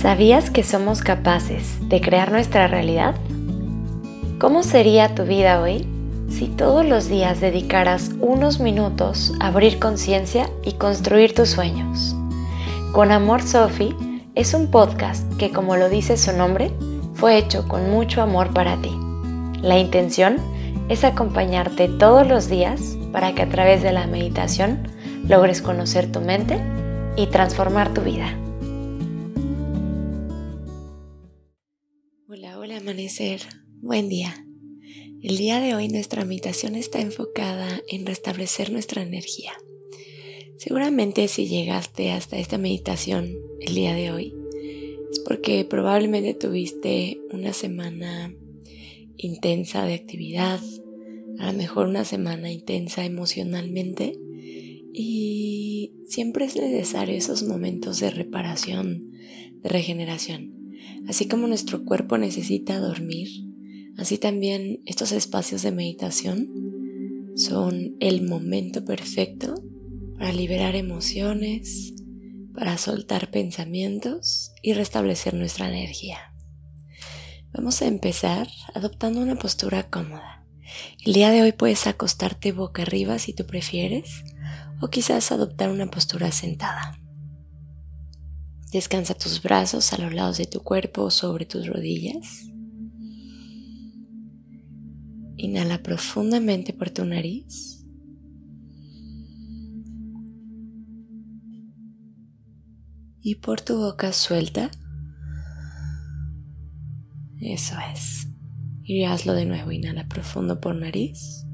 ¿Sabías que somos capaces de crear nuestra realidad? ¿Cómo sería tu vida hoy si todos los días dedicaras unos minutos a abrir conciencia y construir tus sueños? Con Amor Sophie es un podcast que, como lo dice su nombre, fue hecho con mucho amor para ti. La intención es acompañarte todos los días para que a través de la meditación logres conocer tu mente y transformar tu vida. Amanecer, buen día. El día de hoy nuestra meditación está enfocada en restablecer nuestra energía. Seguramente si llegaste hasta esta meditación el día de hoy, es porque probablemente tuviste una semana intensa de actividad, a lo mejor una semana intensa emocionalmente y siempre es necesario esos momentos de reparación, de regeneración. Así como nuestro cuerpo necesita dormir, así también estos espacios de meditación son el momento perfecto para liberar emociones, para soltar pensamientos y restablecer nuestra energía. Vamos a empezar adoptando una postura cómoda. El día de hoy puedes acostarte boca arriba si tú prefieres o quizás adoptar una postura sentada. Descansa tus brazos a los lados de tu cuerpo sobre tus rodillas. Inhala profundamente por tu nariz. Y por tu boca suelta. Eso es. Y hazlo de nuevo. Inhala profundo por nariz.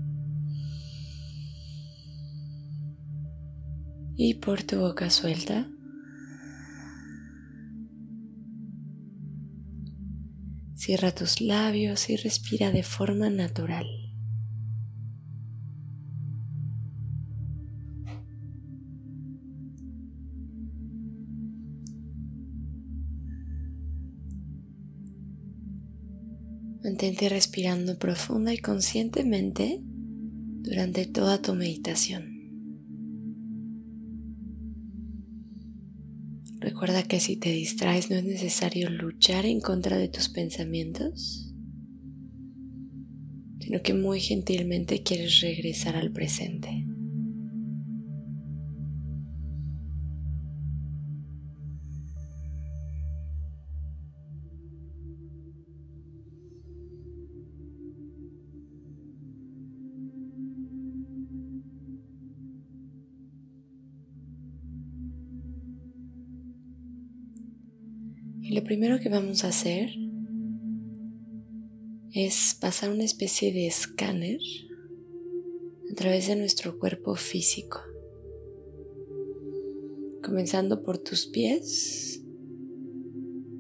y por tu boca suelta. Cierra tus labios y respira de forma natural. Mantente respirando profunda y conscientemente durante toda tu meditación. Recuerda que si te distraes no es necesario luchar en contra de tus pensamientos, sino que muy gentilmente quieres regresar al presente. Lo primero que vamos a hacer es pasar una especie de escáner a través de nuestro cuerpo físico. Comenzando por tus pies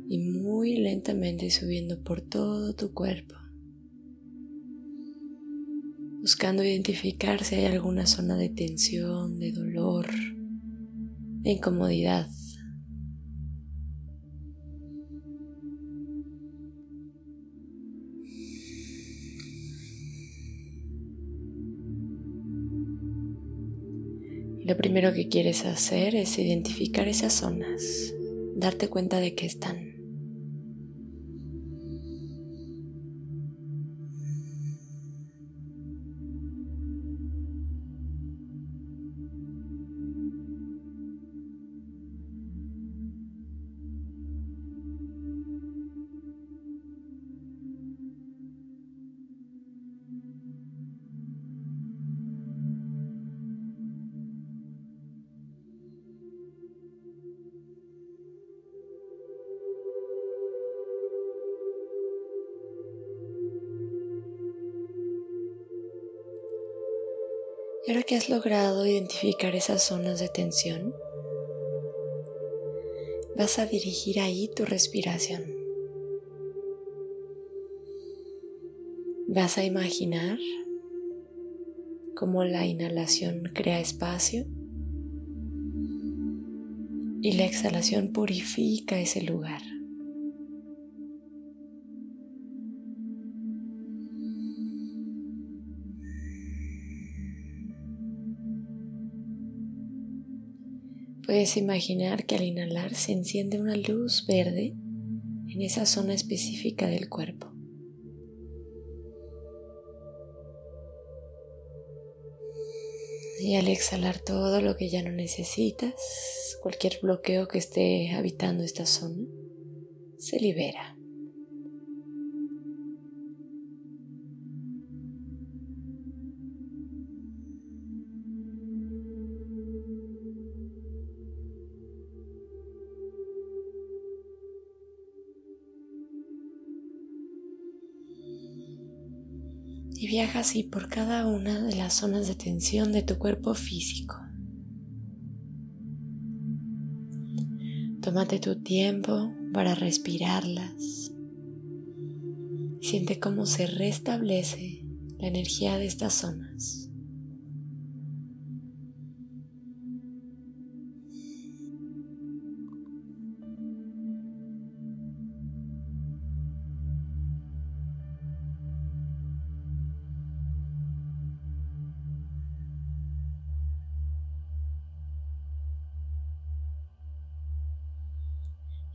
y muy lentamente subiendo por todo tu cuerpo. Buscando identificar si hay alguna zona de tensión, de dolor, de incomodidad. Lo primero que quieres hacer es identificar esas zonas, darte cuenta de que están. Y ahora que has logrado identificar esas zonas de tensión, vas a dirigir ahí tu respiración. Vas a imaginar cómo la inhalación crea espacio y la exhalación purifica ese lugar. Puedes imaginar que al inhalar se enciende una luz verde en esa zona específica del cuerpo. Y al exhalar todo lo que ya no necesitas, cualquier bloqueo que esté habitando esta zona, se libera. Viaja así por cada una de las zonas de tensión de tu cuerpo físico. Tómate tu tiempo para respirarlas. Siente cómo se restablece la energía de estas zonas.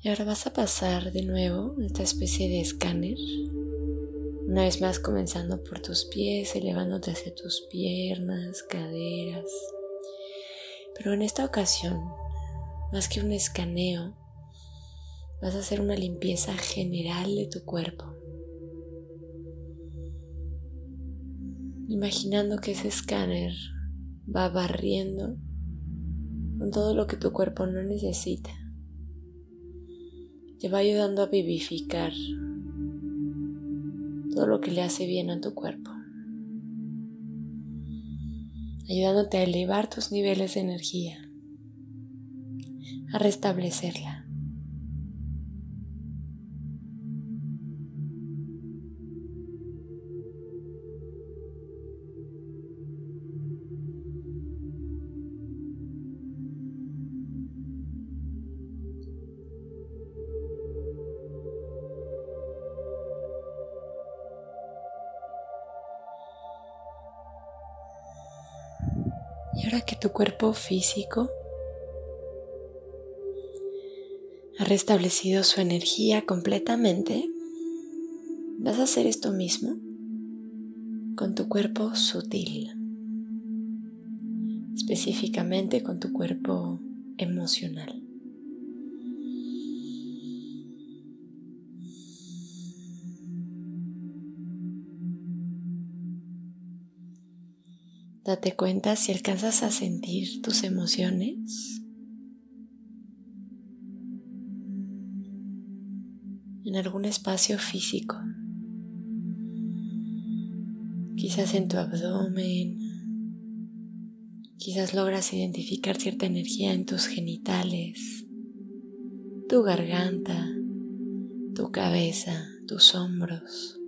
Y ahora vas a pasar de nuevo esta especie de escáner. Una vez más comenzando por tus pies, elevándote hacia tus piernas, caderas. Pero en esta ocasión, más que un escaneo, vas a hacer una limpieza general de tu cuerpo. Imaginando que ese escáner va barriendo con todo lo que tu cuerpo no necesita te va ayudando a vivificar todo lo que le hace bien a tu cuerpo, ayudándote a elevar tus niveles de energía, a restablecerla. Y ahora que tu cuerpo físico ha restablecido su energía completamente, vas a hacer esto mismo con tu cuerpo sutil, específicamente con tu cuerpo emocional. Date cuenta si alcanzas a sentir tus emociones. En algún espacio físico. Quizás en tu abdomen. Quizás logras identificar cierta energía en tus genitales, tu garganta, tu cabeza, tus hombros.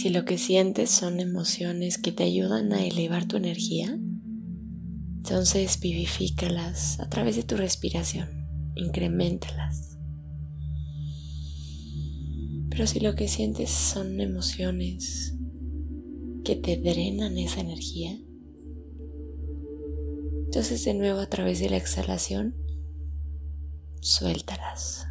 Si lo que sientes son emociones que te ayudan a elevar tu energía, entonces vivifícalas a través de tu respiración, incrementalas. Pero si lo que sientes son emociones que te drenan esa energía, entonces de nuevo a través de la exhalación, suéltalas.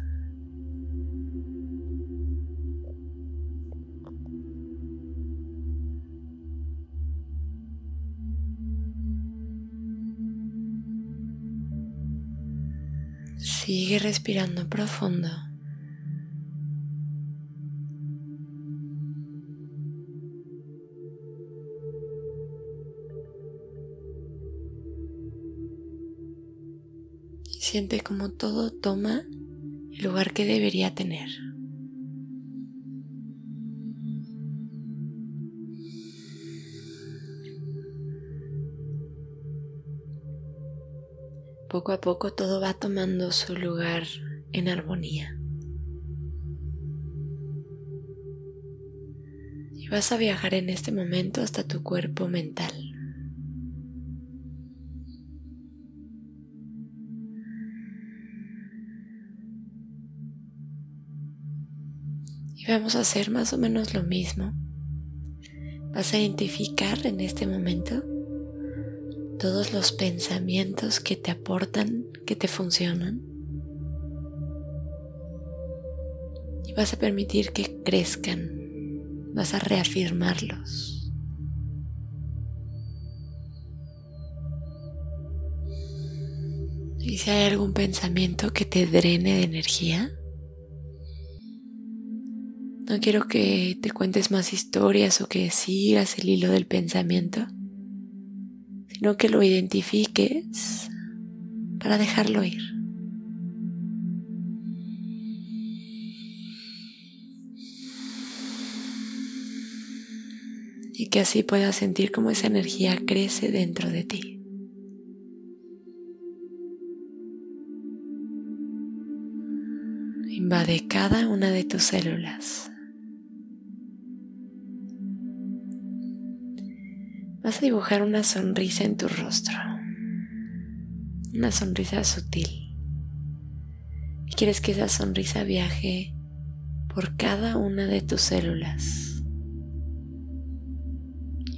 Sigue respirando profundo. Y siente como todo toma el lugar que debería tener. Poco a poco todo va tomando su lugar en armonía. Y vas a viajar en este momento hasta tu cuerpo mental. Y vamos a hacer más o menos lo mismo. Vas a identificar en este momento todos los pensamientos que te aportan, que te funcionan. Y vas a permitir que crezcan. Vas a reafirmarlos. Y si hay algún pensamiento que te drene de energía, no quiero que te cuentes más historias o que sigas el hilo del pensamiento, sino que lo identifiques para dejarlo ir. Y que así puedas sentir cómo esa energía crece dentro de ti. Invade cada una de tus células. Vas a dibujar una sonrisa en tu rostro. Una sonrisa sutil. Quieres que esa sonrisa viaje por cada una de tus células.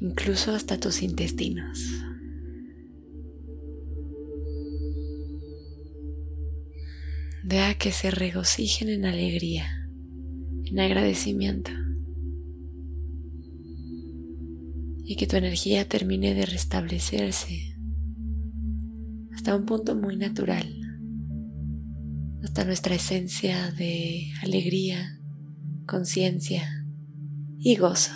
Incluso hasta tus intestinos. Deja que se regocijen en alegría, en agradecimiento. Y que tu energía termine de restablecerse hasta un punto muy natural, hasta nuestra esencia de alegría, conciencia y gozo.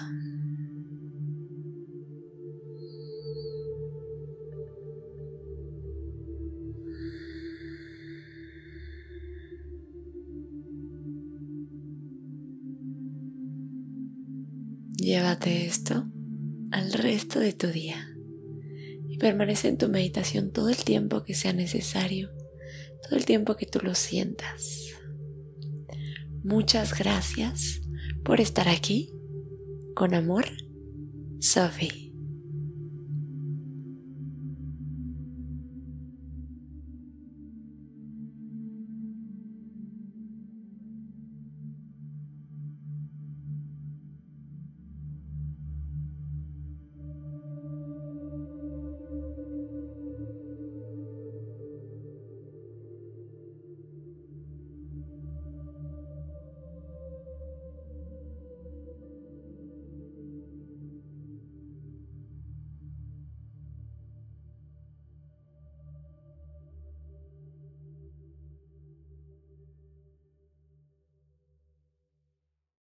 Llévate esto al resto de tu día y permanece en tu meditación todo el tiempo que sea necesario, todo el tiempo que tú lo sientas. Muchas gracias por estar aquí. Con amor, Sophie.